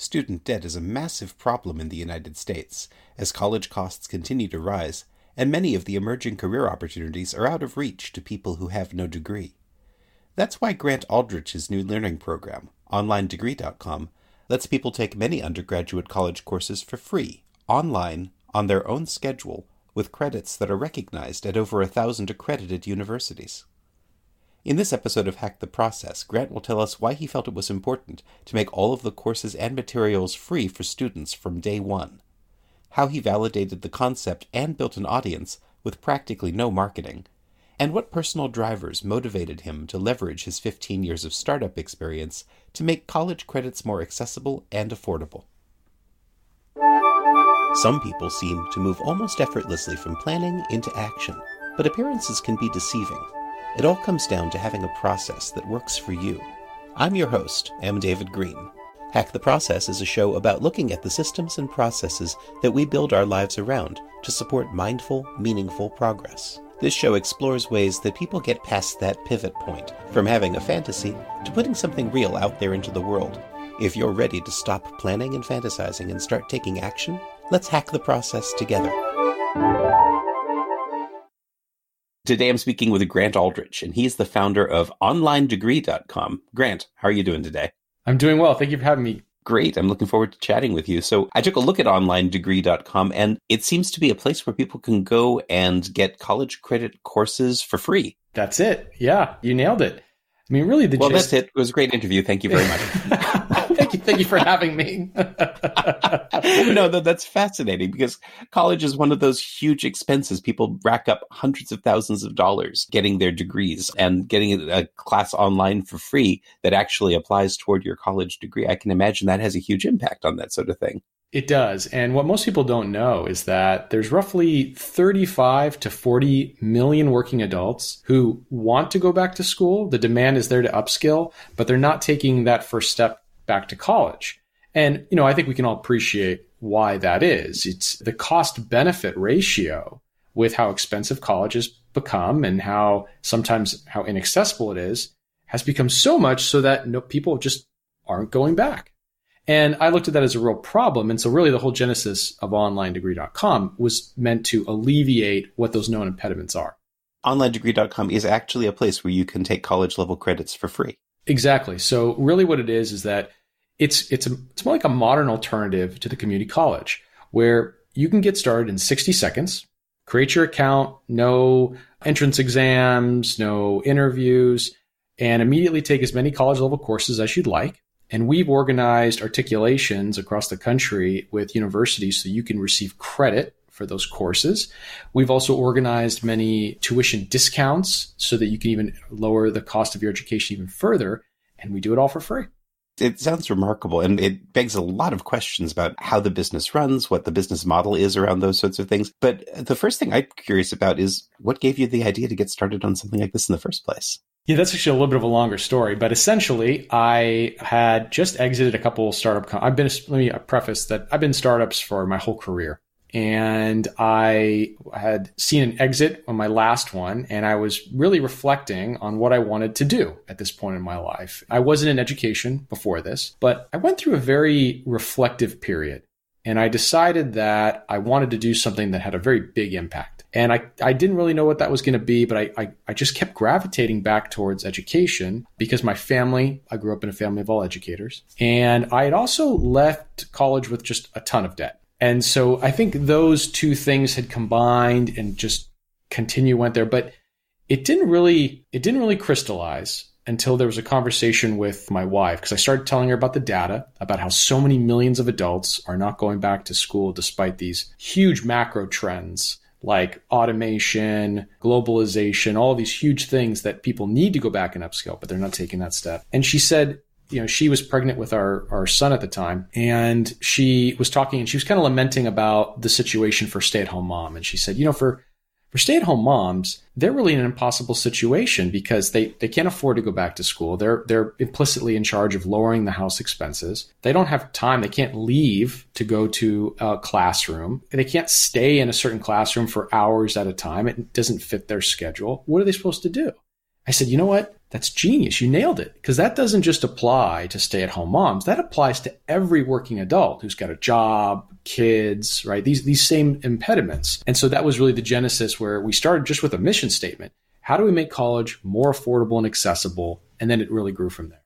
Student debt is a massive problem in the United States as college costs continue to rise, and many of the emerging career opportunities are out of reach to people who have no degree. That's why Grant Aldrich's new learning program, OnlineDegree.com, lets people take many undergraduate college courses for free, online, on their own schedule, with credits that are recognized at over a thousand accredited universities. In this episode of Hack the Process, Grant will tell us why he felt it was important to make all of the courses and materials free for students from day one, how he validated the concept and built an audience with practically no marketing, and what personal drivers motivated him to leverage his 15 years of startup experience to make college credits more accessible and affordable. Some people seem to move almost effortlessly from planning into action, but appearances can be deceiving. It all comes down to having a process that works for you. I'm your host, M. David Green. Hack the Process is a show about looking at the systems and processes that we build our lives around to support mindful, meaningful progress. This show explores ways that people get past that pivot point from having a fantasy to putting something real out there into the world. If you're ready to stop planning and fantasizing and start taking action, let's hack the process together. Today I'm speaking with Grant Aldrich, and he's the founder of OnlineDegree.com. Grant, how are you doing today? I'm doing well. Thank you for having me. Great. I'm looking forward to chatting with you. So I took a look at OnlineDegree.com, and it seems to be a place where people can go and get college credit courses for free. That's it. Yeah, you nailed it. I mean, really, the well, gist... that's it. It was a great interview. Thank you very much. thank you, for having me. no, that's fascinating because college is one of those huge expenses. People rack up hundreds of thousands of dollars getting their degrees and getting a class online for free that actually applies toward your college degree. I can imagine that has a huge impact on that sort of thing. It does. And what most people don't know is that there's roughly 35 to 40 million working adults who want to go back to school. The demand is there to upskill, but they're not taking that first step back to college. And, you know, I think we can all appreciate why that is. It's the cost benefit ratio with how expensive college has become and how sometimes how inaccessible it is has become so much so that no, people just aren't going back. And I looked at that as a real problem. And so really the whole genesis of onlinedegree.com was meant to alleviate what those known impediments are. OnlineDegree.com is actually a place where you can take college level credits for free. Exactly. So really what it is is that it's it's a, it's more like a modern alternative to the community college where you can get started in 60 seconds, create your account, no entrance exams, no interviews, and immediately take as many college level courses as you'd like. And we've organized articulations across the country with universities so you can receive credit for those courses. We've also organized many tuition discounts so that you can even lower the cost of your education even further. And we do it all for free. It sounds remarkable and it begs a lot of questions about how the business runs, what the business model is around those sorts of things. But the first thing I'm curious about is what gave you the idea to get started on something like this in the first place? Yeah, that's actually a little bit of a longer story, but essentially, I had just exited a couple startup. Com- I've been let me preface that I've been startups for my whole career, and I had seen an exit on my last one, and I was really reflecting on what I wanted to do at this point in my life. I wasn't in education before this, but I went through a very reflective period, and I decided that I wanted to do something that had a very big impact. And I, I didn't really know what that was going to be, but I, I, I, just kept gravitating back towards education because my family, I grew up in a family of all educators. And I had also left college with just a ton of debt. And so I think those two things had combined and just continue went there. But it didn't really, it didn't really crystallize until there was a conversation with my wife because I started telling her about the data, about how so many millions of adults are not going back to school despite these huge macro trends like automation, globalization, all these huge things that people need to go back and upskill, but they're not taking that step. And she said, you know, she was pregnant with our, our son at the time and she was talking and she was kind of lamenting about the situation for stay at home mom. And she said, you know, for for stay at home moms, they're really in an impossible situation because they, they can't afford to go back to school. They're, they're implicitly in charge of lowering the house expenses. They don't have time. They can't leave to go to a classroom. They can't stay in a certain classroom for hours at a time. It doesn't fit their schedule. What are they supposed to do? I said, you know what? That's genius. You nailed it. Because that doesn't just apply to stay at home moms. That applies to every working adult who's got a job, kids, right? These, these same impediments. And so that was really the genesis where we started just with a mission statement. How do we make college more affordable and accessible? And then it really grew from there.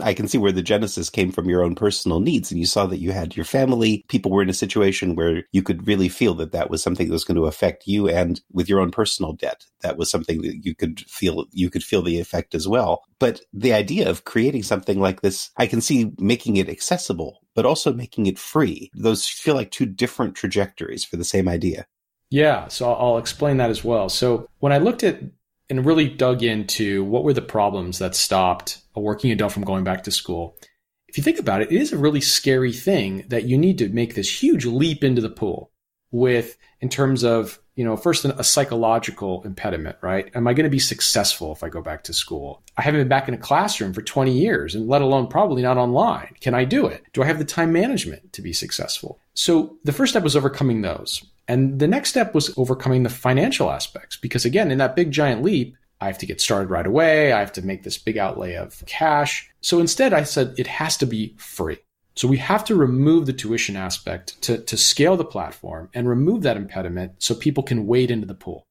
I can see where the genesis came from your own personal needs. And you saw that you had your family, people were in a situation where you could really feel that that was something that was going to affect you and with your own personal debt. That was something that you could feel, you could feel the effect as well. But the idea of creating something like this, I can see making it accessible, but also making it free. Those feel like two different trajectories for the same idea. Yeah. So I'll explain that as well. So when I looked at and really dug into what were the problems that stopped a working adult from going back to school. If you think about it, it is a really scary thing that you need to make this huge leap into the pool with, in terms of, you know, first a psychological impediment, right? Am I going to be successful if I go back to school? I haven't been back in a classroom for 20 years and let alone probably not online. Can I do it? Do I have the time management to be successful? So the first step was overcoming those. And the next step was overcoming the financial aspects because again, in that big giant leap, I have to get started right away. I have to make this big outlay of cash. So instead, I said it has to be free. So we have to remove the tuition aspect to, to scale the platform and remove that impediment so people can wade into the pool.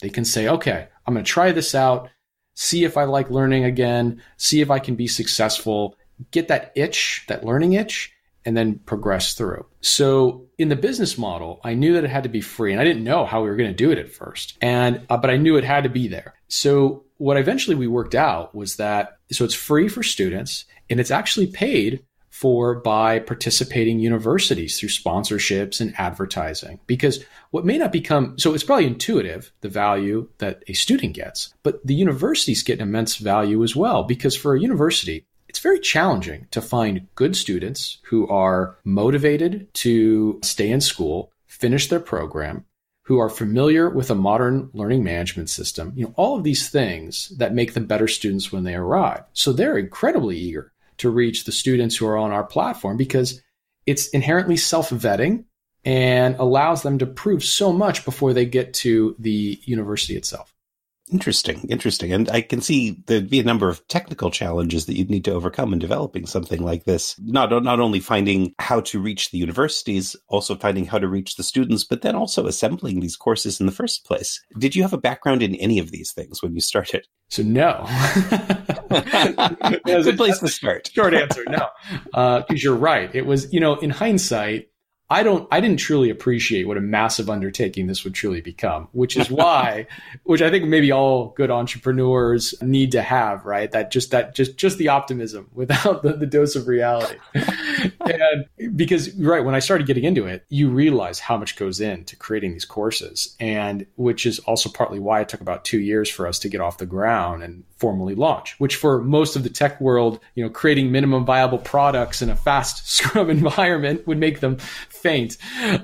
They can say, okay, I'm going to try this out, see if I like learning again, see if I can be successful, get that itch, that learning itch, and then progress through. So in the business model, I knew that it had to be free and I didn't know how we were going to do it at first. And, uh, but I knew it had to be there. So what eventually we worked out was that, so it's free for students and it's actually paid for by participating universities through sponsorships and advertising. Because what may not become, so it's probably intuitive, the value that a student gets, but the universities get an immense value as well. Because for a university, it's very challenging to find good students who are motivated to stay in school, finish their program, who are familiar with a modern learning management system, you know, all of these things that make them better students when they arrive. So they're incredibly eager to reach the students who are on our platform because it's inherently self-vetting and allows them to prove so much before they get to the university itself. Interesting, interesting. And I can see there'd be a number of technical challenges that you'd need to overcome in developing something like this. Not, not only finding how to reach the universities, also finding how to reach the students, but then also assembling these courses in the first place. Did you have a background in any of these things when you started? So no. Good place to start. Short answer, no. Because uh, you're right. It was, you know, in hindsight, I don't, I didn't truly appreciate what a massive undertaking this would truly become, which is why, which I think maybe all good entrepreneurs need to have, right? That just, that just, just the optimism without the, the dose of reality. and because, right, when I started getting into it, you realize how much goes into creating these courses. And which is also partly why it took about two years for us to get off the ground and formally launch, which for most of the tech world, you know, creating minimum viable products in a fast scrum environment would make them faint.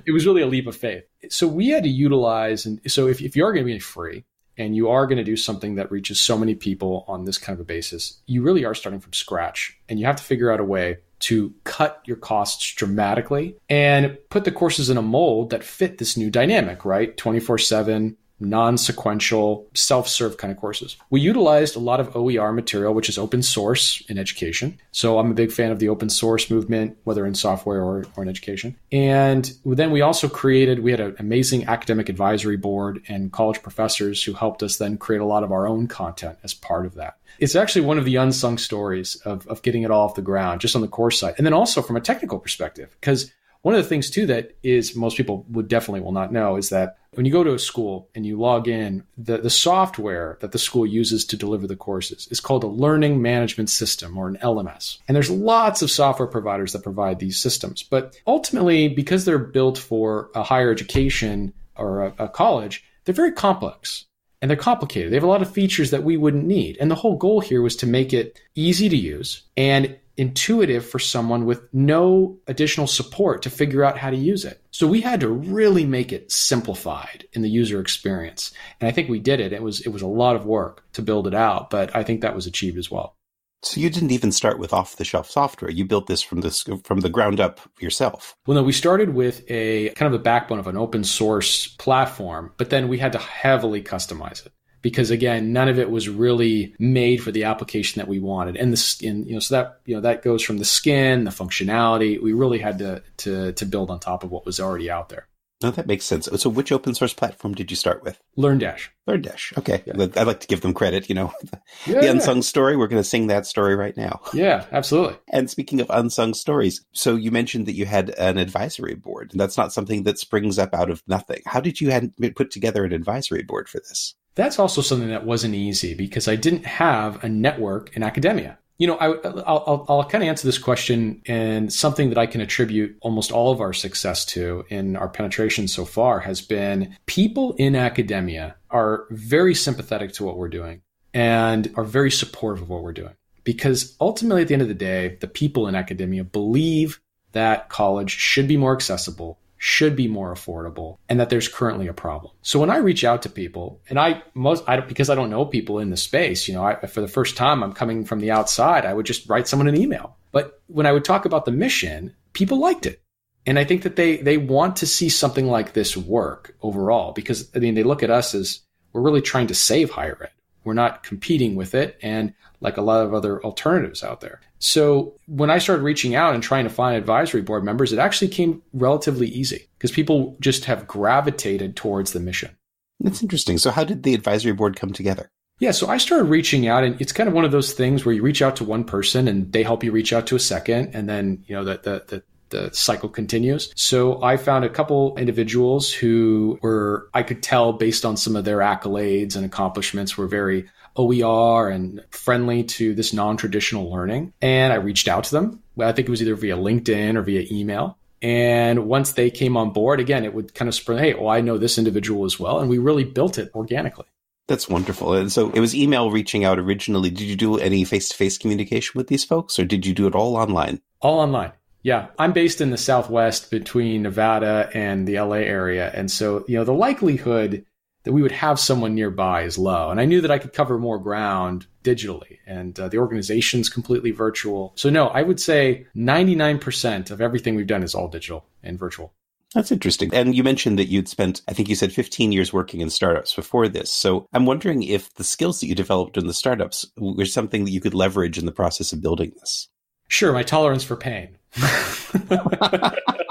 It was really a leap of faith. So we had to utilize, and so if, if you are going to be free and you are going to do something that reaches so many people on this kind of a basis, you really are starting from scratch and you have to figure out a way to cut your costs dramatically and put the courses in a mold that fit this new dynamic, right? 24 7, non sequential, self serve kind of courses. We utilized a lot of OER material, which is open source in education. So I'm a big fan of the open source movement, whether in software or, or in education. And then we also created, we had an amazing academic advisory board and college professors who helped us then create a lot of our own content as part of that. It's actually one of the unsung stories of, of getting it all off the ground, just on the course side. And then also from a technical perspective, because one of the things too that is most people would definitely will not know is that when you go to a school and you log in, the, the software that the school uses to deliver the courses is called a learning management system or an LMS. And there's lots of software providers that provide these systems. But ultimately, because they're built for a higher education or a, a college, they're very complex and they're complicated. They have a lot of features that we wouldn't need. And the whole goal here was to make it easy to use and intuitive for someone with no additional support to figure out how to use it. So we had to really make it simplified in the user experience. And I think we did it. It was it was a lot of work to build it out, but I think that was achieved as well. So you didn't even start with off the shelf software. You built this from this from the ground up yourself. Well, no, we started with a kind of the backbone of an open source platform, but then we had to heavily customize it because again, none of it was really made for the application that we wanted. And the skin, you know, so that you know that goes from the skin, the functionality. We really had to to to build on top of what was already out there. No, that makes sense. So, which open source platform did you start with? LearnDash. LearnDash. Okay. Yeah. I'd like to give them credit. You know, yeah, the unsung yeah. story, we're going to sing that story right now. Yeah, absolutely. and speaking of unsung stories, so you mentioned that you had an advisory board. And that's not something that springs up out of nothing. How did you put together an advisory board for this? That's also something that wasn't easy because I didn't have a network in academia you know, I, will I'll, I'll kind of answer this question and something that I can attribute almost all of our success to in our penetration so far has been people in academia are very sympathetic to what we're doing and are very supportive of what we're doing. Because ultimately, at the end of the day, the people in academia believe that college should be more accessible, should be more affordable and that there's currently a problem. So when I reach out to people and I most I don't because I don't know people in the space, you know, I, for the first time I'm coming from the outside, I would just write someone an email. But when I would talk about the mission, people liked it. And I think that they they want to see something like this work overall because I mean they look at us as we're really trying to save higher ed. We're not competing with it and like a lot of other alternatives out there. So when I started reaching out and trying to find advisory board members, it actually came relatively easy because people just have gravitated towards the mission. That's interesting. So how did the advisory board come together? Yeah, so I started reaching out and it's kind of one of those things where you reach out to one person and they help you reach out to a second and then, you know, the the the the cycle continues. So I found a couple individuals who were, I could tell based on some of their accolades and accomplishments, were very OER and friendly to this non traditional learning. And I reached out to them. I think it was either via LinkedIn or via email. And once they came on board, again, it would kind of spring, hey, well, I know this individual as well. And we really built it organically. That's wonderful. And so it was email reaching out originally. Did you do any face to face communication with these folks or did you do it all online? All online. Yeah, I'm based in the Southwest between Nevada and the LA area. And so, you know, the likelihood that we would have someone nearby is low. And I knew that I could cover more ground digitally, and uh, the organization's completely virtual. So, no, I would say 99% of everything we've done is all digital and virtual. That's interesting. And you mentioned that you'd spent, I think you said 15 years working in startups before this. So I'm wondering if the skills that you developed in the startups were something that you could leverage in the process of building this. Sure, my tolerance for pain.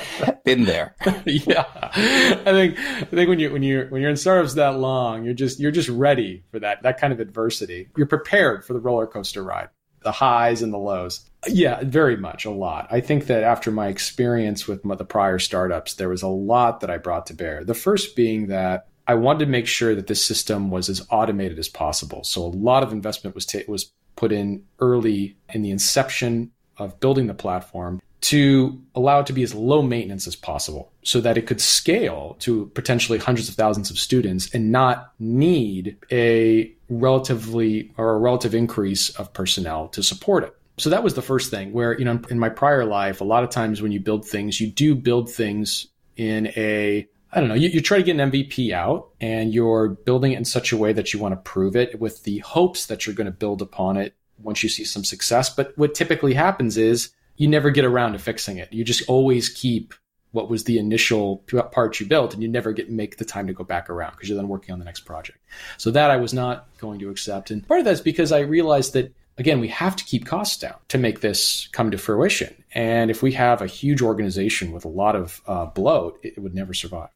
Been there. yeah. I think I think when you when you when you're in startups that long, you're just you're just ready for that that kind of adversity. You're prepared for the roller coaster ride, the highs and the lows. Yeah, very much a lot. I think that after my experience with the prior startups, there was a lot that I brought to bear. The first being that I wanted to make sure that this system was as automated as possible. So a lot of investment was ta- was put in early in the inception of building the platform to allow it to be as low maintenance as possible so that it could scale to potentially hundreds of thousands of students and not need a relatively or a relative increase of personnel to support it. So that was the first thing where, you know, in my prior life, a lot of times when you build things, you do build things in a I don't know, you, you try to get an MVP out and you're building it in such a way that you want to prove it with the hopes that you're going to build upon it once you see some success. But what typically happens is you never get around to fixing it. You just always keep what was the initial part you built and you never get make the time to go back around because you're then working on the next project. So that I was not going to accept. And part of that is because I realized that again, we have to keep costs down to make this come to fruition. And if we have a huge organization with a lot of uh, bloat, it, it would never survive.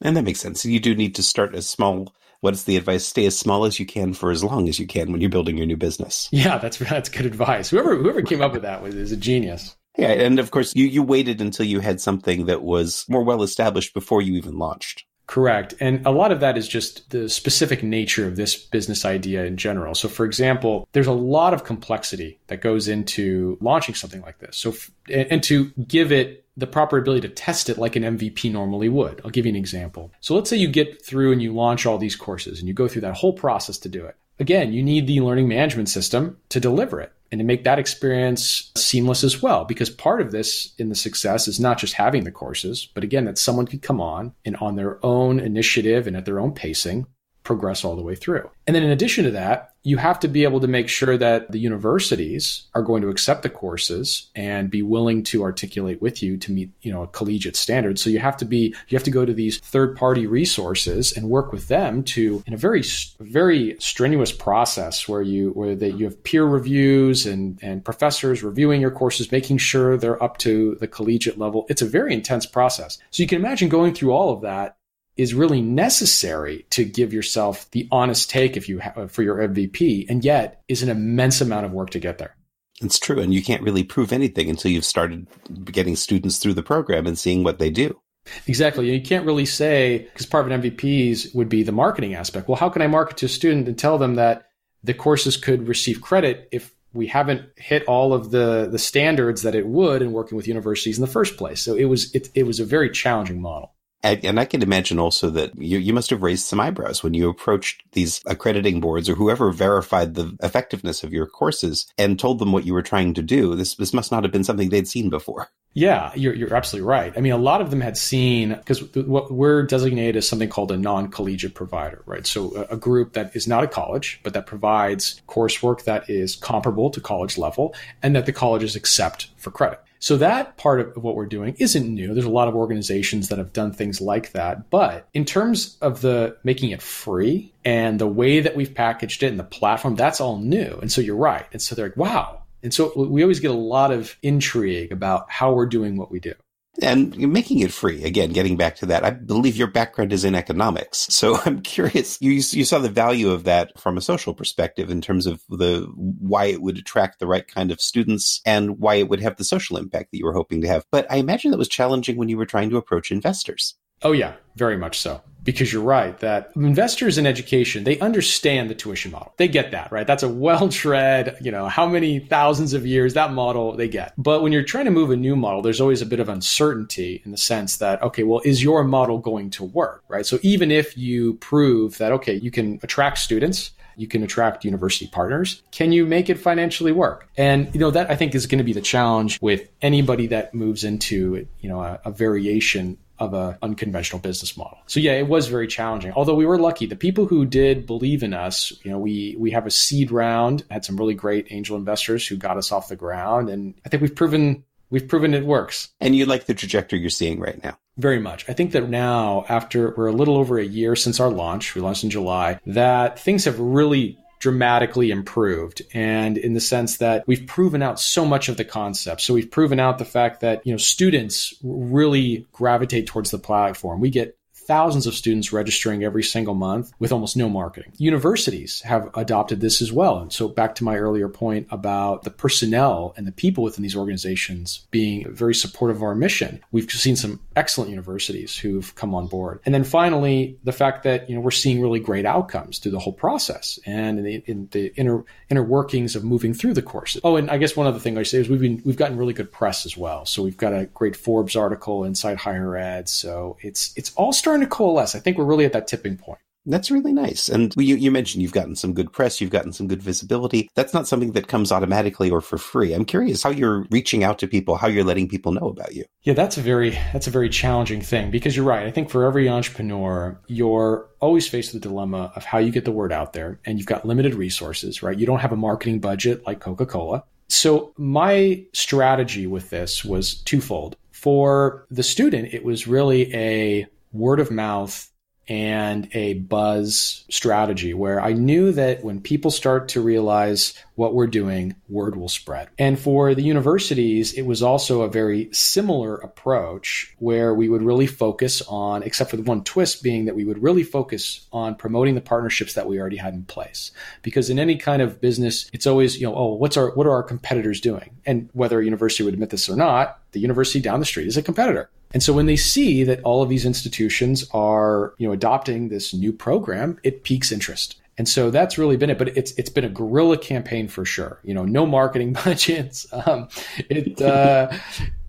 And that makes sense. You do need to start as small what is the advice? Stay as small as you can for as long as you can when you're building your new business. Yeah, that's that's good advice. Whoever whoever came up with that was is a genius. Yeah, and of course you you waited until you had something that was more well established before you even launched. Correct. And a lot of that is just the specific nature of this business idea in general. So, for example, there's a lot of complexity that goes into launching something like this. So, and to give it the proper ability to test it like an MVP normally would. I'll give you an example. So let's say you get through and you launch all these courses and you go through that whole process to do it. Again, you need the learning management system to deliver it and to make that experience seamless as well. Because part of this in the success is not just having the courses, but again, that someone could come on and on their own initiative and at their own pacing progress all the way through. And then in addition to that, you have to be able to make sure that the universities are going to accept the courses and be willing to articulate with you to meet, you know, a collegiate standard. So you have to be you have to go to these third-party resources and work with them to in a very very strenuous process where you where that you have peer reviews and and professors reviewing your courses, making sure they're up to the collegiate level. It's a very intense process. So you can imagine going through all of that is really necessary to give yourself the honest take if you have uh, for your MVP, and yet is an immense amount of work to get there. It's true, and you can't really prove anything until you've started getting students through the program and seeing what they do. Exactly. You can't really say because part of an MVPs would be the marketing aspect. Well, how can I market to a student and tell them that the courses could receive credit if we haven't hit all of the the standards that it would in working with universities in the first place? So it was it, it was a very challenging model. And I can imagine also that you, you must have raised some eyebrows when you approached these accrediting boards or whoever verified the effectiveness of your courses and told them what you were trying to do. This, this must not have been something they'd seen before. Yeah, you're, you're absolutely right. I mean, a lot of them had seen, because what we're designated as something called a non collegiate provider, right? So a, a group that is not a college, but that provides coursework that is comparable to college level and that the colleges accept for credit. So that part of what we're doing isn't new. There's a lot of organizations that have done things like that. But in terms of the making it free and the way that we've packaged it and the platform, that's all new. And so you're right. And so they're like, wow. And so we always get a lot of intrigue about how we're doing what we do and making it free. Again, getting back to that, I believe your background is in economics. So I'm curious, you, you saw the value of that from a social perspective in terms of the, why it would attract the right kind of students and why it would have the social impact that you were hoping to have. But I imagine that was challenging when you were trying to approach investors. Oh, yeah, very much so. Because you're right that investors in education, they understand the tuition model. They get that, right? That's a well tread, you know, how many thousands of years that model they get. But when you're trying to move a new model, there's always a bit of uncertainty in the sense that, okay, well, is your model going to work, right? So even if you prove that, okay, you can attract students, you can attract university partners. Can you make it financially work? And you know that I think is going to be the challenge with anybody that moves into you know a, a variation of a unconventional business model. So yeah, it was very challenging. Although we were lucky, the people who did believe in us, you know, we we have a seed round, had some really great angel investors who got us off the ground, and I think we've proven we've proven it works. And you like the trajectory you're seeing right now. Very much. I think that now, after we're a little over a year since our launch, we launched in July, that things have really dramatically improved and in the sense that we've proven out so much of the concept. So we've proven out the fact that you know students really gravitate towards the platform. We get thousands of students registering every single month with almost no marketing. Universities have adopted this as well. And so back to my earlier point about the personnel and the people within these organizations being very supportive of our mission. We've seen some excellent universities who've come on board. And then finally, the fact that, you know, we're seeing really great outcomes through the whole process and in the, in the inner inner workings of moving through the courses. Oh, and I guess one other thing I say is we've been we've gotten really good press as well. So we've got a great Forbes article inside higher ed. So it's it's all starting starting to coalesce. I think we're really at that tipping point. That's really nice. And you, you, mentioned you've gotten some good press, you've gotten some good visibility. That's not something that comes automatically or for free. I'm curious how you're reaching out to people, how you're letting people know about you. Yeah, that's a very that's a very challenging thing because you're right. I think for every entrepreneur, you're always faced with the dilemma of how you get the word out there and you've got limited resources, right? You don't have a marketing budget like Coca-Cola. So my strategy with this was twofold. For the student, it was really a word of mouth and a buzz strategy where I knew that when people start to realize what we're doing, word will spread. And for the universities, it was also a very similar approach where we would really focus on, except for the one twist being that we would really focus on promoting the partnerships that we already had in place. Because in any kind of business, it's always, you know, oh, what's our, what are our competitors doing? And whether a university would admit this or not, the university down the street is a competitor. And so when they see that all of these institutions are, you know, adopting this new program, it piques interest. And so that's really been it. But it's it's been a guerrilla campaign for sure. You know, no marketing budgets. Um, it uh,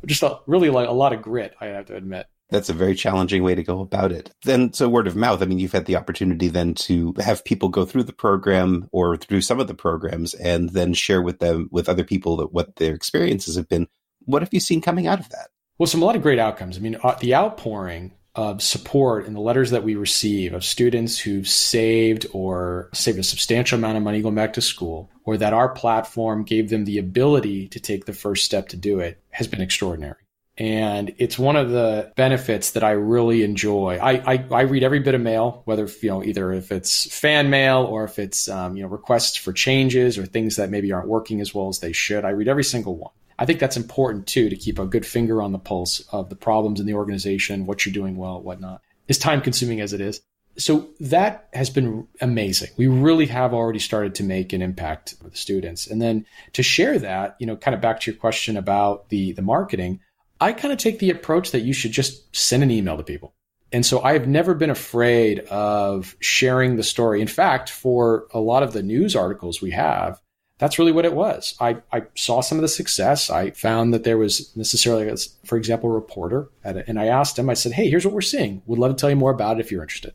just a, really like a lot of grit. I have to admit. That's a very challenging way to go about it. Then, so word of mouth. I mean, you've had the opportunity then to have people go through the program or through some of the programs, and then share with them with other people that what their experiences have been. What have you seen coming out of that? Well, some a lot of great outcomes. I mean, uh, the outpouring of support and the letters that we receive of students who've saved or saved a substantial amount of money going back to school, or that our platform gave them the ability to take the first step to do it, has been extraordinary. And it's one of the benefits that I really enjoy. I, I, I read every bit of mail, whether, you know, either if it's fan mail or if it's, um, you know, requests for changes or things that maybe aren't working as well as they should. I read every single one. I think that's important too to keep a good finger on the pulse of the problems in the organization, what you're doing well, whatnot. As time consuming as it is. So that has been amazing. We really have already started to make an impact with the students. And then to share that, you know, kind of back to your question about the the marketing, I kind of take the approach that you should just send an email to people. And so I've never been afraid of sharing the story. In fact, for a lot of the news articles we have, that's really what it was. I, I saw some of the success. I found that there was necessarily, a, for example, a reporter, a, and I asked him, I said, Hey, here's what we're seeing. Would love to tell you more about it if you're interested.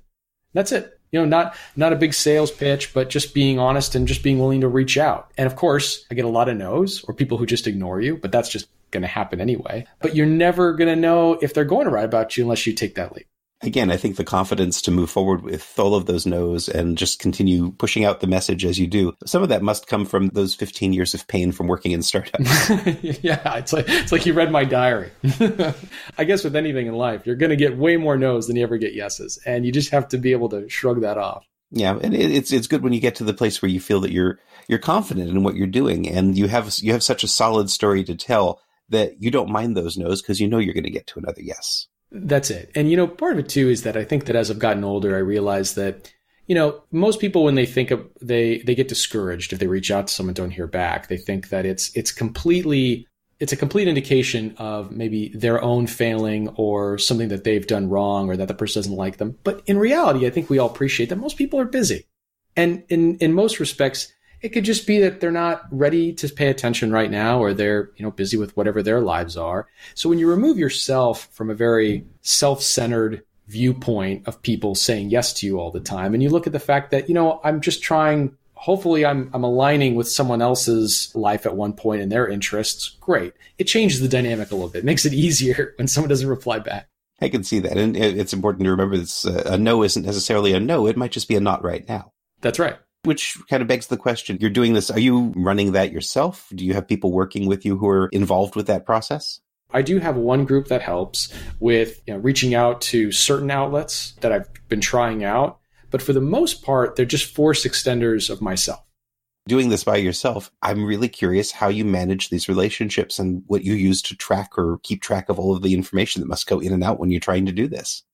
That's it. You know, not not a big sales pitch, but just being honest and just being willing to reach out. And of course, I get a lot of no's or people who just ignore you, but that's just going to happen anyway. But you're never going to know if they're going to write about you unless you take that leap again, I think the confidence to move forward with all of those no's and just continue pushing out the message as you do. Some of that must come from those 15 years of pain from working in startups. yeah, it's like it's like you read my diary. I guess with anything in life, you're going to get way more no's than you ever get yeses, and you just have to be able to shrug that off. Yeah, and it's it's good when you get to the place where you feel that you're you're confident in what you're doing, and you have you have such a solid story to tell that you don't mind those no's because you know you're going to get to another yes. That's it. And, you know, part of it too is that I think that as I've gotten older, I realize that, you know, most people, when they think of, they, they get discouraged if they reach out to someone, don't hear back. They think that it's, it's completely, it's a complete indication of maybe their own failing or something that they've done wrong or that the person doesn't like them. But in reality, I think we all appreciate that most people are busy. And in, in most respects, it could just be that they're not ready to pay attention right now or they're, you know, busy with whatever their lives are. So when you remove yourself from a very self-centered viewpoint of people saying yes to you all the time and you look at the fact that, you know, I'm just trying hopefully I'm I'm aligning with someone else's life at one point and their interests, great. It changes the dynamic a little bit. It makes it easier when someone doesn't reply back. I can see that. And it's important to remember that uh, a no isn't necessarily a no. It might just be a not right now. That's right. Which kind of begs the question you're doing this, are you running that yourself? Do you have people working with you who are involved with that process? I do have one group that helps with you know, reaching out to certain outlets that I've been trying out. But for the most part, they're just force extenders of myself. Doing this by yourself, I'm really curious how you manage these relationships and what you use to track or keep track of all of the information that must go in and out when you're trying to do this.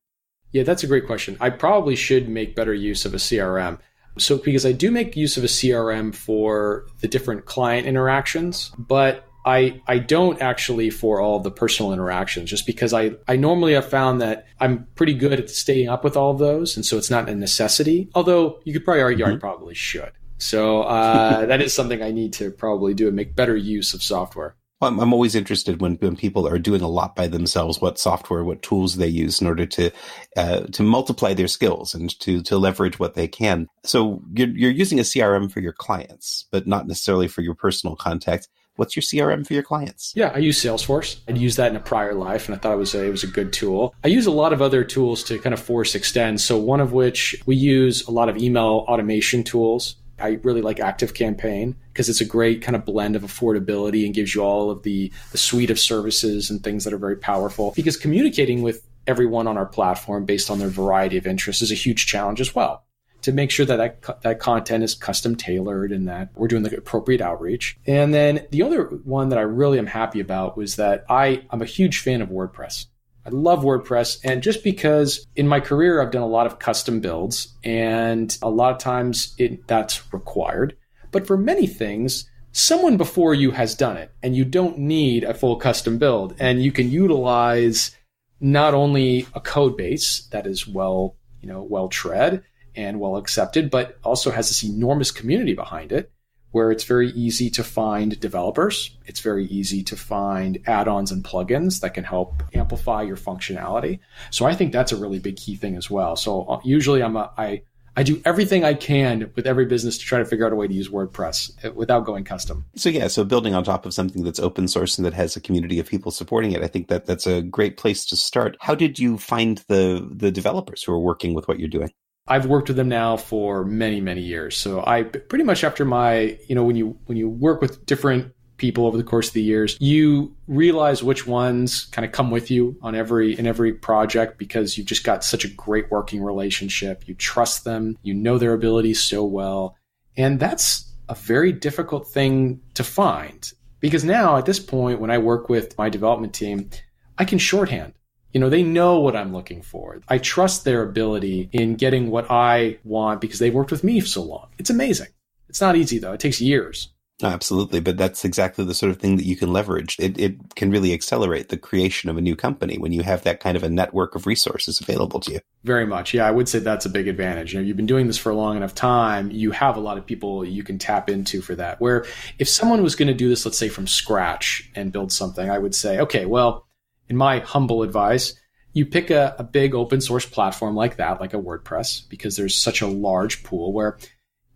Yeah, that's a great question. I probably should make better use of a CRM. So, because I do make use of a CRM for the different client interactions, but I, I don't actually for all the personal interactions just because I, I normally have found that I'm pretty good at staying up with all of those. And so it's not a necessity, although you could probably argue mm-hmm. I probably should. So uh, that is something I need to probably do and make better use of software. I'm, I'm always interested when, when people are doing a lot by themselves, what software, what tools they use in order to uh, to multiply their skills and to to leverage what they can. So you're, you're using a CRM for your clients, but not necessarily for your personal contact. What's your CRM for your clients? Yeah, I use Salesforce. I'd used that in a prior life, and I thought it was a, it was a good tool. I use a lot of other tools to kind of force extend. So one of which we use a lot of email automation tools. I really like Active Campaign because it's a great kind of blend of affordability and gives you all of the, the suite of services and things that are very powerful. Because communicating with everyone on our platform based on their variety of interests is a huge challenge as well. To make sure that that, that content is custom tailored and that we're doing the appropriate outreach. And then the other one that I really am happy about was that I, I'm a huge fan of WordPress. I love WordPress. And just because in my career, I've done a lot of custom builds and a lot of times it, that's required. But for many things, someone before you has done it and you don't need a full custom build and you can utilize not only a code base that is well, you know, well tread and well accepted, but also has this enormous community behind it where it's very easy to find developers. It's very easy to find add-ons and plugins that can help amplify your functionality. So I think that's a really big key thing as well. So uh, usually I'm a, I, I do everything I can with every business to try to figure out a way to use WordPress uh, without going custom. So yeah, so building on top of something that's open source and that has a community of people supporting it, I think that that's a great place to start. How did you find the the developers who are working with what you're doing? I've worked with them now for many, many years. So I pretty much after my, you know, when you when you work with different people over the course of the years, you realize which ones kind of come with you on every in every project because you've just got such a great working relationship. You trust them, you know their abilities so well. And that's a very difficult thing to find because now at this point when I work with my development team, I can shorthand. You know, they know what I'm looking for. I trust their ability in getting what I want because they've worked with me for so long. It's amazing. It's not easy though. It takes years. Absolutely, but that's exactly the sort of thing that you can leverage. It, it can really accelerate the creation of a new company when you have that kind of a network of resources available to you. Very much, yeah. I would say that's a big advantage. You know, you've been doing this for a long enough time. You have a lot of people you can tap into for that. Where if someone was going to do this, let's say from scratch and build something, I would say, okay, well, in my humble advice, you pick a, a big open source platform like that, like a WordPress, because there's such a large pool where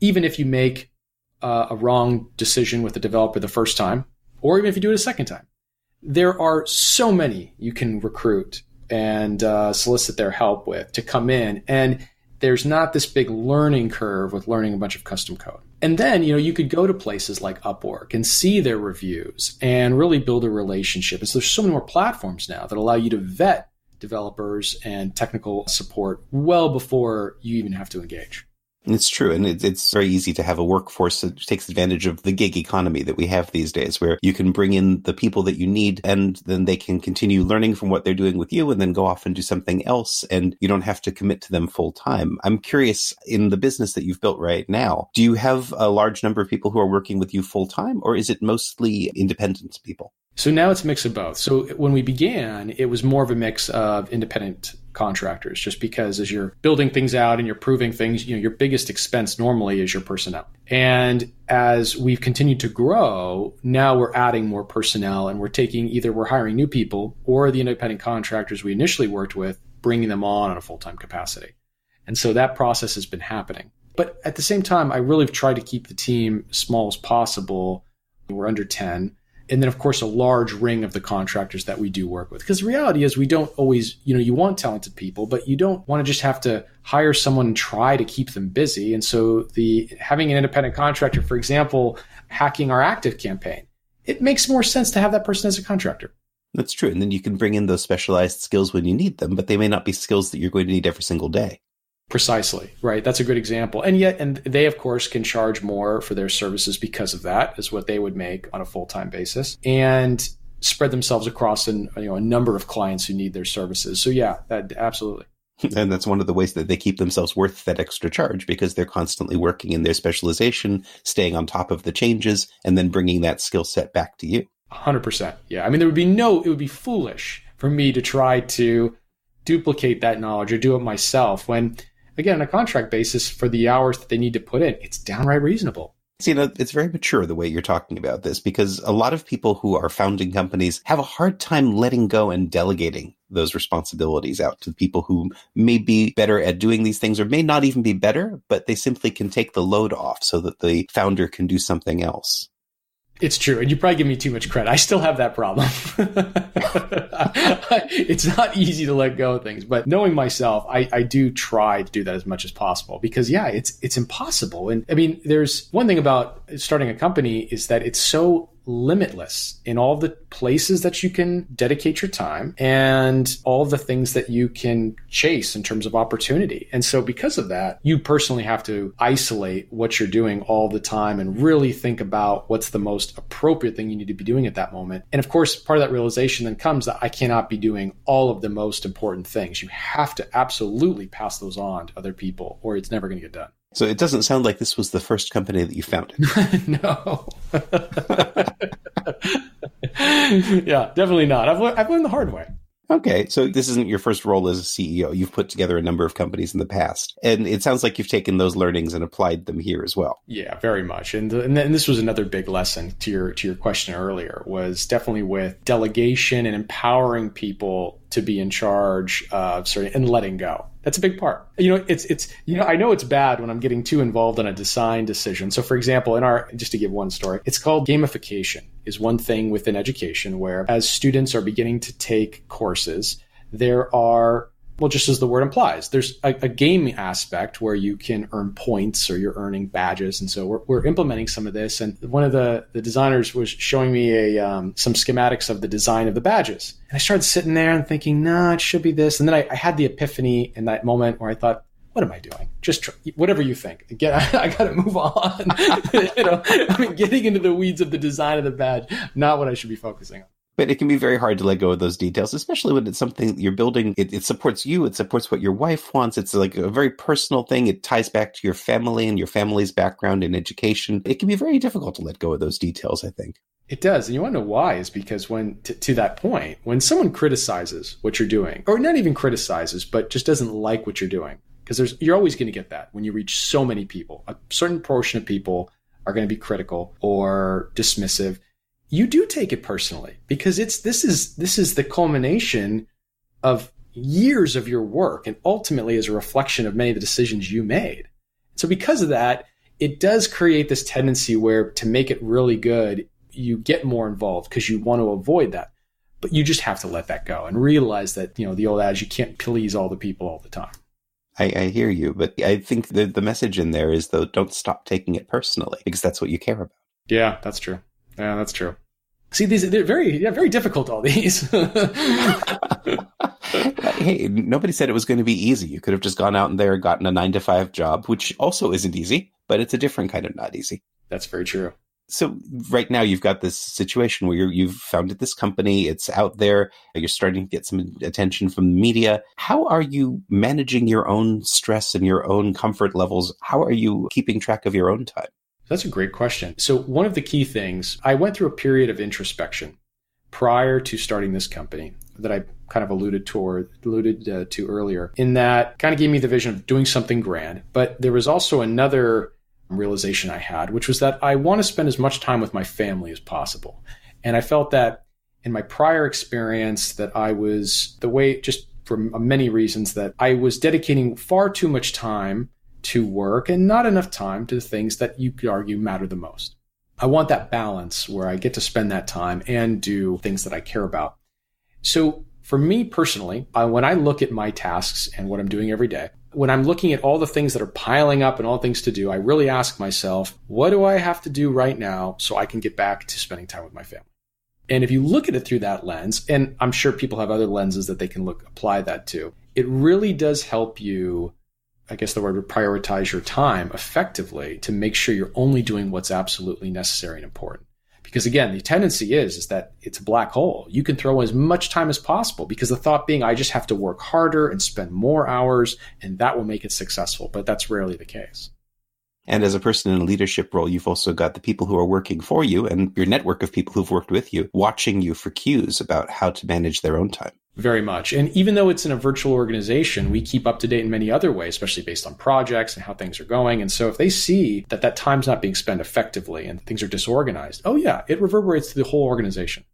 even if you make uh, a wrong decision with the developer the first time, or even if you do it a second time. There are so many you can recruit and uh, solicit their help with to come in, and there's not this big learning curve with learning a bunch of custom code. And then, you know, you could go to places like Upwork and see their reviews and really build a relationship. And so there's so many more platforms now that allow you to vet developers and technical support well before you even have to engage. It's true. And it's very easy to have a workforce that takes advantage of the gig economy that we have these days, where you can bring in the people that you need and then they can continue learning from what they're doing with you and then go off and do something else. And you don't have to commit to them full time. I'm curious in the business that you've built right now, do you have a large number of people who are working with you full time or is it mostly independent people? So now it's a mix of both. So when we began, it was more of a mix of independent contractors just because as you're building things out and you're proving things, you know, your biggest expense normally is your personnel. And as we've continued to grow, now we're adding more personnel and we're taking either we're hiring new people or the independent contractors we initially worked with, bringing them on on a full-time capacity. And so that process has been happening. But at the same time, I really have tried to keep the team small as possible. We're under 10 and then of course a large ring of the contractors that we do work with. Because the reality is we don't always you know you want talented people but you don't want to just have to hire someone and try to keep them busy. And so the having an independent contractor for example hacking our active campaign it makes more sense to have that person as a contractor. That's true. And then you can bring in those specialized skills when you need them but they may not be skills that you're going to need every single day Precisely, right? That's a good example. And yet, and they, of course, can charge more for their services because of that, is what they would make on a full time basis. And spread themselves across an, you know, a number of clients who need their services. So, yeah, that absolutely. And that's one of the ways that they keep themselves worth that extra charge because they're constantly working in their specialization, staying on top of the changes, and then bringing that skill set back to you. 100%. Yeah. I mean, there would be no, it would be foolish for me to try to duplicate that knowledge or do it myself when again, on a contract basis for the hours that they need to put in, it's downright reasonable. See, you know, it's very mature the way you're talking about this because a lot of people who are founding companies have a hard time letting go and delegating those responsibilities out to people who may be better at doing these things or may not even be better, but they simply can take the load off so that the founder can do something else. It's true. And you probably give me too much credit. I still have that problem. it's not easy to let go of things, but knowing myself, I, I do try to do that as much as possible because yeah, it's, it's impossible. And I mean, there's one thing about starting a company is that it's so limitless in all the places that you can dedicate your time and all the things that you can chase in terms of opportunity. And so because of that, you personally have to isolate what you're doing all the time and really think about what's the most appropriate thing you need to be doing at that moment. And of course, part of that realization then comes that I cannot be doing all of the most important things. You have to absolutely pass those on to other people or it's never going to get done. So it doesn't sound like this was the first company that you founded. no. yeah, definitely not. I've, le- I've learned the hard way. Okay, so this isn't your first role as a CEO. You've put together a number of companies in the past, and it sounds like you've taken those learnings and applied them here as well. Yeah, very much. And and, and this was another big lesson to your to your question earlier was definitely with delegation and empowering people to be in charge of and letting go. That's a big part. You know, it's it's you know, I know it's bad when I'm getting too involved in a design decision. So for example, in our just to give one story, it's called gamification is one thing within education where as students are beginning to take courses, there are well, just as the word implies, there's a, a, game aspect where you can earn points or you're earning badges. And so we're, we're implementing some of this. And one of the, the designers was showing me a, um, some schematics of the design of the badges. And I started sitting there and thinking, nah, it should be this. And then I, I had the epiphany in that moment where I thought, what am I doing? Just whatever you think. Get, I, I got to move on. you know, I mean, getting into the weeds of the design of the badge, not what I should be focusing on. But it can be very hard to let go of those details, especially when it's something you're building. It, it, supports you. It supports what your wife wants. It's like a very personal thing. It ties back to your family and your family's background and education. It can be very difficult to let go of those details, I think. It does. And you want to know why is because when, t- to that point, when someone criticizes what you're doing, or not even criticizes, but just doesn't like what you're doing, because there's, you're always going to get that when you reach so many people. A certain portion of people are going to be critical or dismissive you do take it personally because it's this is this is the culmination of years of your work and ultimately is a reflection of many of the decisions you made. So because of that, it does create this tendency where to make it really good, you get more involved because you want to avoid that. But you just have to let that go and realize that, you know, the old adage, you can't please all the people all the time. I, I hear you, but I think the, the message in there is though, don't stop taking it personally because that's what you care about. Yeah, that's true. Yeah, that's true. See, these they're very yeah very difficult. All these. hey, nobody said it was going to be easy. You could have just gone out and there, gotten a nine to five job, which also isn't easy, but it's a different kind of not easy. That's very true. So right now you've got this situation where you have founded this company. It's out there. You're starting to get some attention from the media. How are you managing your own stress and your own comfort levels? How are you keeping track of your own time? That's a great question. So, one of the key things, I went through a period of introspection prior to starting this company that I kind of alluded to alluded uh, to earlier. In that, kind of gave me the vision of doing something grand. But there was also another realization I had, which was that I want to spend as much time with my family as possible. And I felt that in my prior experience, that I was the way just for many reasons that I was dedicating far too much time to work and not enough time to the things that you could argue matter the most. I want that balance where I get to spend that time and do things that I care about. So for me personally, I, when I look at my tasks and what I'm doing every day, when I'm looking at all the things that are piling up and all things to do, I really ask myself, what do I have to do right now so I can get back to spending time with my family? And if you look at it through that lens, and I'm sure people have other lenses that they can look apply that to, it really does help you I guess the word would prioritize your time effectively to make sure you're only doing what's absolutely necessary and important. Because again, the tendency is, is that it's a black hole. You can throw in as much time as possible because the thought being, I just have to work harder and spend more hours and that will make it successful. But that's rarely the case. And as a person in a leadership role, you've also got the people who are working for you and your network of people who've worked with you watching you for cues about how to manage their own time. Very much. And even though it's in a virtual organization, we keep up to date in many other ways, especially based on projects and how things are going. And so if they see that that time's not being spent effectively and things are disorganized, oh yeah, it reverberates to the whole organization.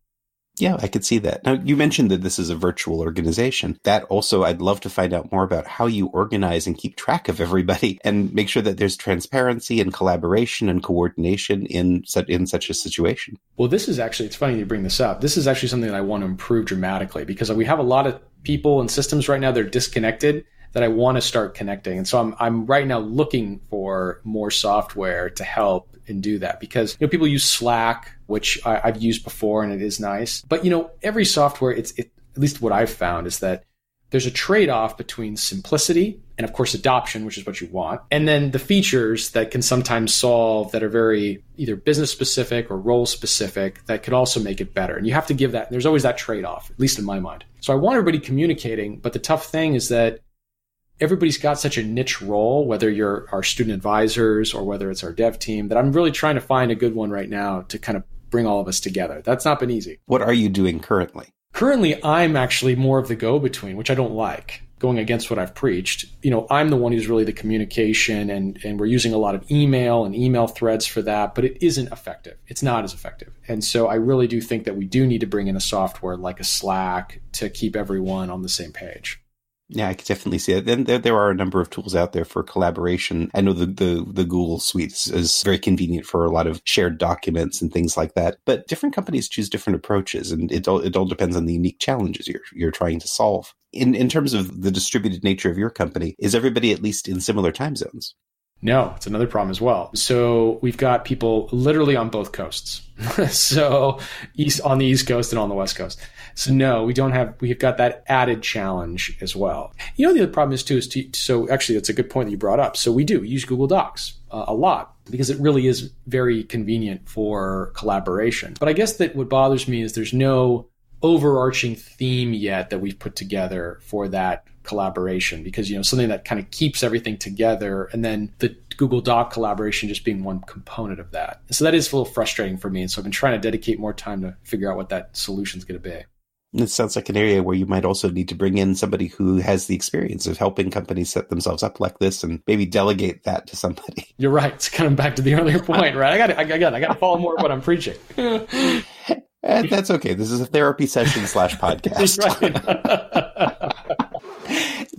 Yeah, I could see that. Now, you mentioned that this is a virtual organization. That also, I'd love to find out more about how you organize and keep track of everybody and make sure that there's transparency and collaboration and coordination in such, in such a situation. Well, this is actually, it's funny you bring this up. This is actually something that I want to improve dramatically because we have a lot of people and systems right now, they're disconnected that I want to start connecting. And so I'm, I'm right now looking for more software to help and do that because you know people use Slack, which I, have used before and it is nice. But you know every software, it's it, at least what I've found is that there's a trade-off between simplicity and of course adoption which is what you want and then the features that can sometimes solve that are very either business specific or role specific that could also make it better and you have to give that there's always that trade-off at least in my mind so i want everybody communicating but the tough thing is that everybody's got such a niche role, whether you're our student advisors or whether it's our dev team, that I'm really trying to find a good one right now to kind of bring all of us together. That's not been easy. What are you doing currently? Currently, I'm actually more of the go between, which I don't like. going against what I've preached. You know, I'm the one who's really the communication and, and we're using a lot of email and email threads for that, but it isn't effective. It's not as effective. And so I really do think that we do need to bring in a software like a Slack to keep everyone on the same page. Yeah, I could definitely see it. Then there, there are a number of tools out there for collaboration. I know the, the, the Google Suite is very convenient for a lot of shared documents and things like that. But different companies choose different approaches, and it all, it all depends on the unique challenges you're you're trying to solve. In in terms of the distributed nature of your company, is everybody at least in similar time zones? No, it's another problem as well. So we've got people literally on both coasts. so east on the east coast and on the west coast. So no, we don't have we've got that added challenge as well. You know the other problem is too is to, so actually that's a good point that you brought up. So we do use Google Docs uh, a lot because it really is very convenient for collaboration. But I guess that what bothers me is there's no overarching theme yet that we've put together for that collaboration because you know something that kind of keeps everything together and then the google doc collaboration just being one component of that so that is a little frustrating for me and so i've been trying to dedicate more time to figure out what that solution is going to be it sounds like an area where you might also need to bring in somebody who has the experience of helping companies set themselves up like this and maybe delegate that to somebody. You're right. It's kind of back to the earlier point, right? I got to, again, I got to follow more of what I'm preaching. and that's okay. This is a therapy session slash podcast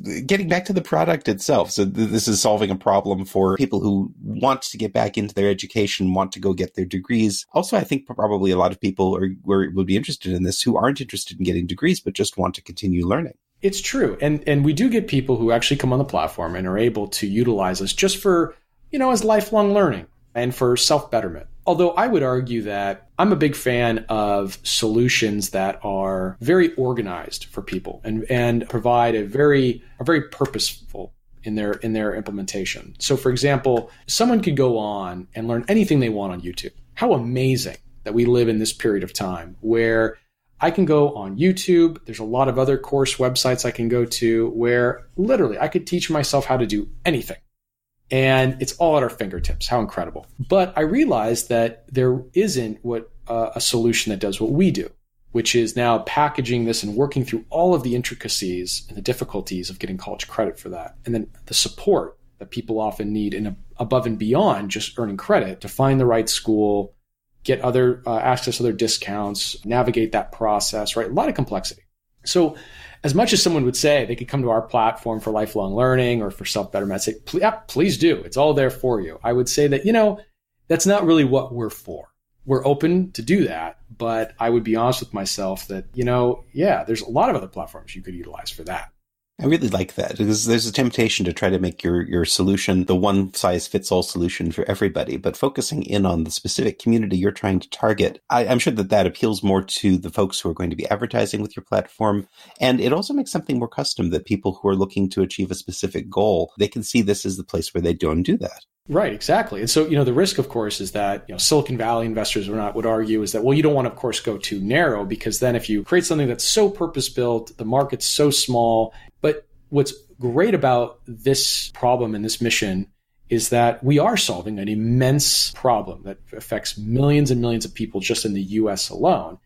getting back to the product itself. So th- this is solving a problem for people who want to get back into their education, want to go get their degrees. Also, I think probably a lot of people are, would be interested in this who aren't interested in getting degrees, but just want to continue learning. It's true. And, and we do get people who actually come on the platform and are able to utilize us just for, you know, as lifelong learning and for self betterment. Although I would argue that I'm a big fan of solutions that are very organized for people and, and provide a very, are very purposeful in their in their implementation. So for example, someone could go on and learn anything they want on YouTube. How amazing that we live in this period of time where I can go on YouTube. There's a lot of other course websites I can go to where literally I could teach myself how to do anything and it's all at our fingertips. How incredible. But I realized that there isn't what uh, a solution that does what we do, which is now packaging this and working through all of the intricacies and the difficulties of getting college credit for that. And then the support that people often need in a, above and beyond just earning credit to find the right school, get other uh, access to other discounts, navigate that process, right? A lot of complexity. So as much as someone would say they could come to our platform for lifelong learning or for self betterment, say, yeah, please do. It's all there for you. I would say that, you know, that's not really what we're for. We're open to do that, but I would be honest with myself that, you know, yeah, there's a lot of other platforms you could utilize for that. I really like that because there's a temptation to try to make your, your solution the one size fits all solution for everybody, but focusing in on the specific community you're trying to target, I, am sure that that appeals more to the folks who are going to be advertising with your platform. And it also makes something more custom that people who are looking to achieve a specific goal, they can see this as the place where they don't do that. Right, exactly. And so, you know, the risk, of course, is that, you know, Silicon Valley investors would not would argue is that, well, you don't want to, of course, go too narrow because then if you create something that's so purpose built, the market's so small, but what's great about this problem and this mission is that we are solving an immense problem that affects millions and millions of people just in the US alone.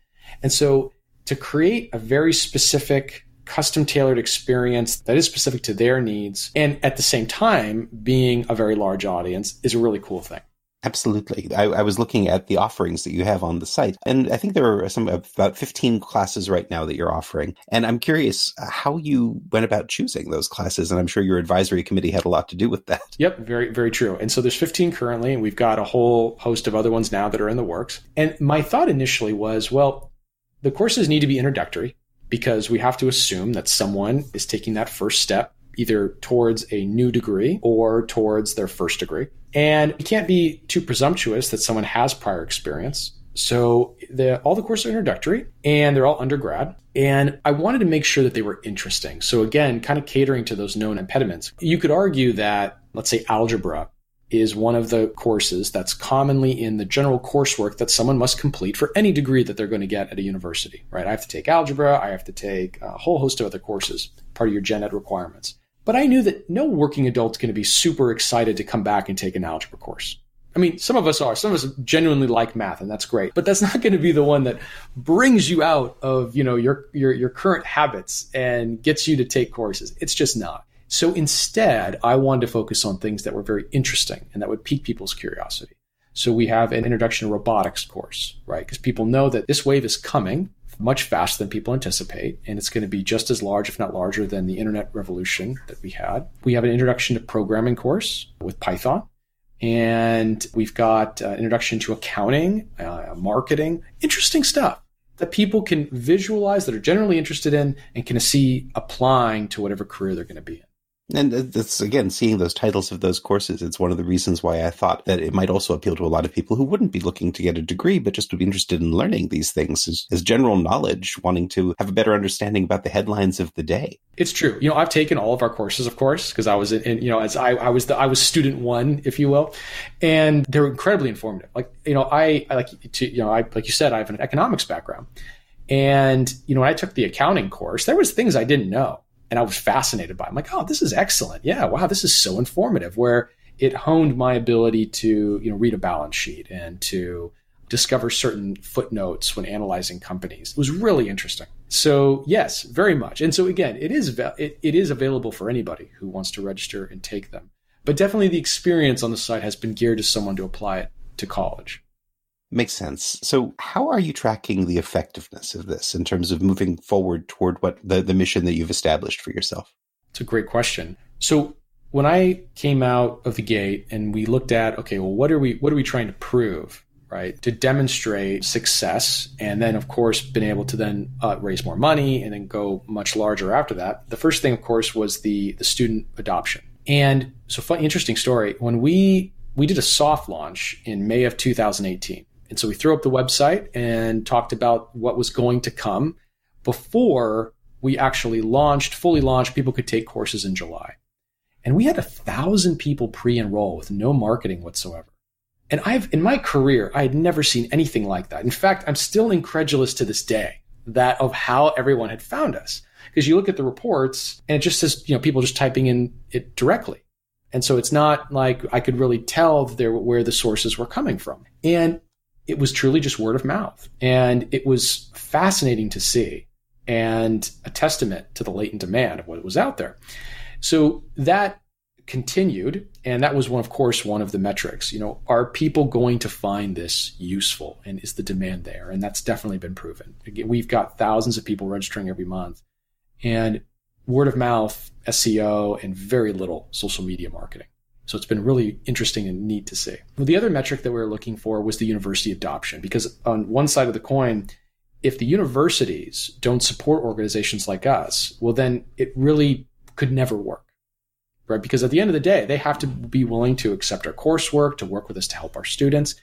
And so to create a very specific custom tailored experience that is specific to their needs and at the same time being a very large audience is a really cool thing. Absolutely. I, I, was looking at the offerings that you have on the site, and I think there are some about 15 classes right now that you're offering. And I'm curious uh, how you went about choosing those classes. And I'm sure your advisory committee had a lot to do with that. Yep, very, very true. And so there's 15 currently, and we've got a whole host of other ones now that are in the works. And my thought initially was, well, the courses need to be introductory because we have to assume that someone is taking that first step either towards a new degree or towards their first degree. And you can't be too presumptuous that someone has prior experience. So the, all the courses are introductory and they're all undergrad. And I wanted to make sure that they were interesting. So again, kind of catering to those known impediments. You could argue that, let's say, algebra is one of the courses that's commonly in the general coursework that someone must complete for any degree that they're going to get at a university, right? I have to take algebra, I have to take a whole host of other courses, part of your gen ed requirements. But I knew that no working adult's going to be super excited to come back and take an algebra course. I mean, some of us are. Some of us genuinely like math, and that's great. But that's not going to be the one that brings you out of you know your your your current habits and gets you to take courses. It's just not. So instead, I wanted to focus on things that were very interesting and that would pique people's curiosity. So we have an introduction to robotics course, right? Because people know that this wave is coming much faster than people anticipate, and it's going to be just as large, if not larger, than the internet revolution that we had. We have an introduction to programming course with Python. And we've got uh, introduction to accounting, uh, marketing, interesting stuff that people can visualize that are generally interested in and can see applying to whatever career they're going to be in. And that's again seeing those titles of those courses. It's one of the reasons why I thought that it might also appeal to a lot of people who wouldn't be looking to get a degree, but just would be interested in learning these things as, as general knowledge, wanting to have a better understanding about the headlines of the day. It's true. You know, I've taken all of our courses, of course, because I was in, in, you know, as I, I was the, I was student one, if you will, and they're incredibly informative. Like, you know, I, I like to, you know, I, like you said, I have an economics background. And, you know, when I took the accounting course, there was things I didn't know and I was fascinated by. It. I'm like, oh, this is excellent. Yeah, wow, this is so informative. Where it honed my ability to you know read a balance sheet and to discover certain footnotes when analyzing companies. It was really interesting. So yes, very much. And so again, it is it, it is available for anybody who wants to register and take them. But definitely the experience on the site has been geared to someone to apply it to college. Makes sense. So, how are you tracking the effectiveness of this in terms of moving forward toward what the, the mission that you've established for yourself? It's a great question. So, when I came out of the gate and we looked at, okay, well, what are we what are we trying to prove, right? To demonstrate success, and then of course, been able to then uh, raise more money and then go much larger after that. The first thing, of course, was the the student adoption. And so, fun, interesting story. When we we did a soft launch in May of 2018 and so we threw up the website and talked about what was going to come before we actually launched, fully launched. People could take courses in July. And we had a thousand people pre enroll with no marketing whatsoever. And I've, in my career, I had never seen anything like that. In fact, I'm still incredulous to this day that of how everyone had found us. Because you look at the reports and it just says, you know, people just typing in it directly. And so it's not like I could really tell there where the sources were coming from. And it was truly just word of mouth. And it was fascinating to see and a testament to the latent demand of what was out there. So that continued. And that was one, of course, one of the metrics. You know, are people going to find this useful and is the demand there? And that's definitely been proven. Again, we've got thousands of people registering every month and word of mouth, SEO, and very little social media marketing. So it's been really interesting and neat to see. Well, the other metric that we were looking for was the university adoption, because on one side of the coin, if the universities don't support organizations like us, well, then it really could never work, right? Because at the end of the day, they have to be willing to accept our coursework, to work with us to help our students.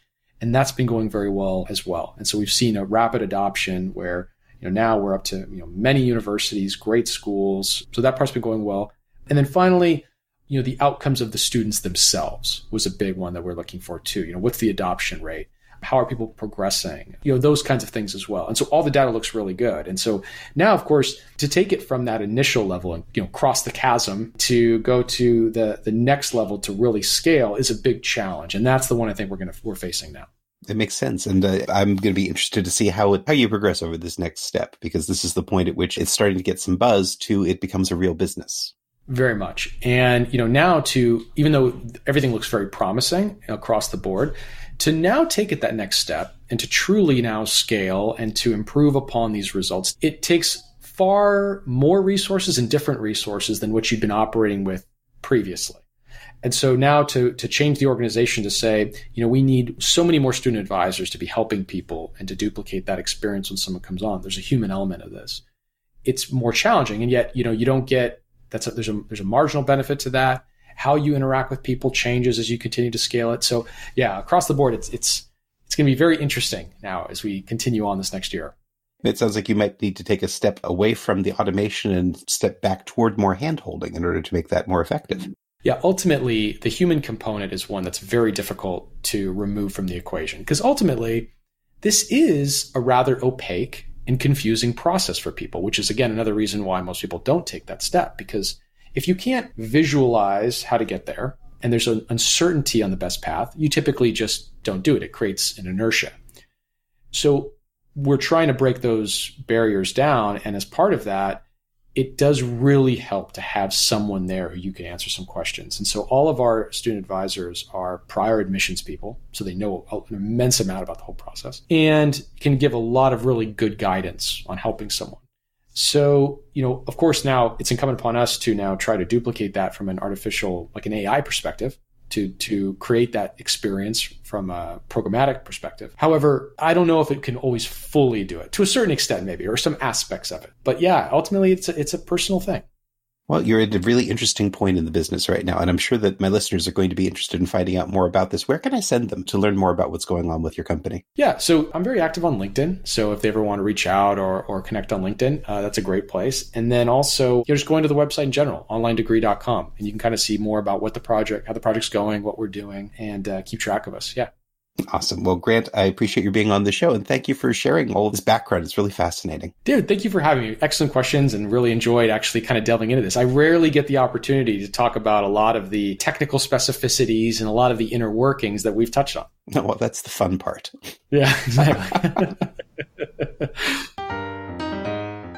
And that's been going very well as well. And so we've seen a rapid adoption where, you know, now we're up to, you know, many universities, great schools. So that part's been going well. And then finally, you know, the outcomes of the students themselves was a big one that we're looking for too. You know, what's the adoption rate? How are people progressing? You know, those kinds of things as well. And so all the data looks really good. And so now, of course, to take it from that initial level and, you know, cross the chasm to go to the, the next level to really scale is a big challenge. And that's the one I think we're going to, we're facing now. It makes sense, and uh, I'm going to be interested to see how it, how you progress over this next step because this is the point at which it's starting to get some buzz to it becomes a real business. Very much. And, you know, now to, even though everything looks very promising across the board, to now take it that next step and to truly now scale and to improve upon these results, it takes far more resources and different resources than what you've been operating with previously. And so now to, to change the organization to say, you know, we need so many more student advisors to be helping people and to duplicate that experience when someone comes on. There's a human element of this. It's more challenging. And yet, you know, you don't get that's a, there's a there's a marginal benefit to that. How you interact with people changes as you continue to scale it. So yeah, across the board, it's it's it's going to be very interesting now as we continue on this next year. It sounds like you might need to take a step away from the automation and step back toward more handholding in order to make that more effective. Yeah, ultimately, the human component is one that's very difficult to remove from the equation because ultimately, this is a rather opaque and confusing process for people, which is again another reason why most people don't take that step. Because if you can't visualize how to get there and there's an uncertainty on the best path, you typically just don't do it. It creates an inertia. So we're trying to break those barriers down. And as part of that, it does really help to have someone there who you can answer some questions. And so all of our student advisors are prior admissions people, so they know an immense amount about the whole process and can give a lot of really good guidance on helping someone. So, you know, of course, now it's incumbent upon us to now try to duplicate that from an artificial, like an AI perspective to, to create that experience from a programmatic perspective. However, I don't know if it can always fully do it to a certain extent, maybe, or some aspects of it. But yeah, ultimately, it's a, it's a personal thing. Well, you're at a really interesting point in the business right now, and I'm sure that my listeners are going to be interested in finding out more about this. Where can I send them to learn more about what's going on with your company? Yeah, so I'm very active on LinkedIn. So if they ever want to reach out or, or connect on LinkedIn, uh, that's a great place. And then also, you're just going to the website in general, onlinedegree.com, and you can kind of see more about what the project, how the project's going, what we're doing, and uh, keep track of us. Yeah. Awesome. Well, Grant, I appreciate you being on the show and thank you for sharing all of this background. It's really fascinating. Dude, thank you for having me. Excellent questions and really enjoyed actually kind of delving into this. I rarely get the opportunity to talk about a lot of the technical specificities and a lot of the inner workings that we've touched on. well, that's the fun part. Yeah, exactly.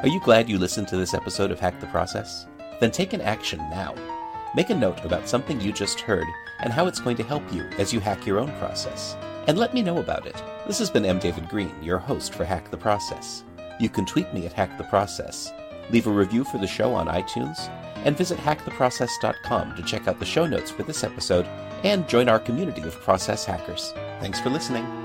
Are you glad you listened to this episode of Hack the Process? Then take an action now. Make a note about something you just heard and how it's going to help you as you hack your own process. And let me know about it. This has been M. David Green, your host for Hack the Process. You can tweet me at Hack the Process, leave a review for the show on iTunes, and visit hacktheprocess.com to check out the show notes for this episode and join our community of process hackers. Thanks for listening.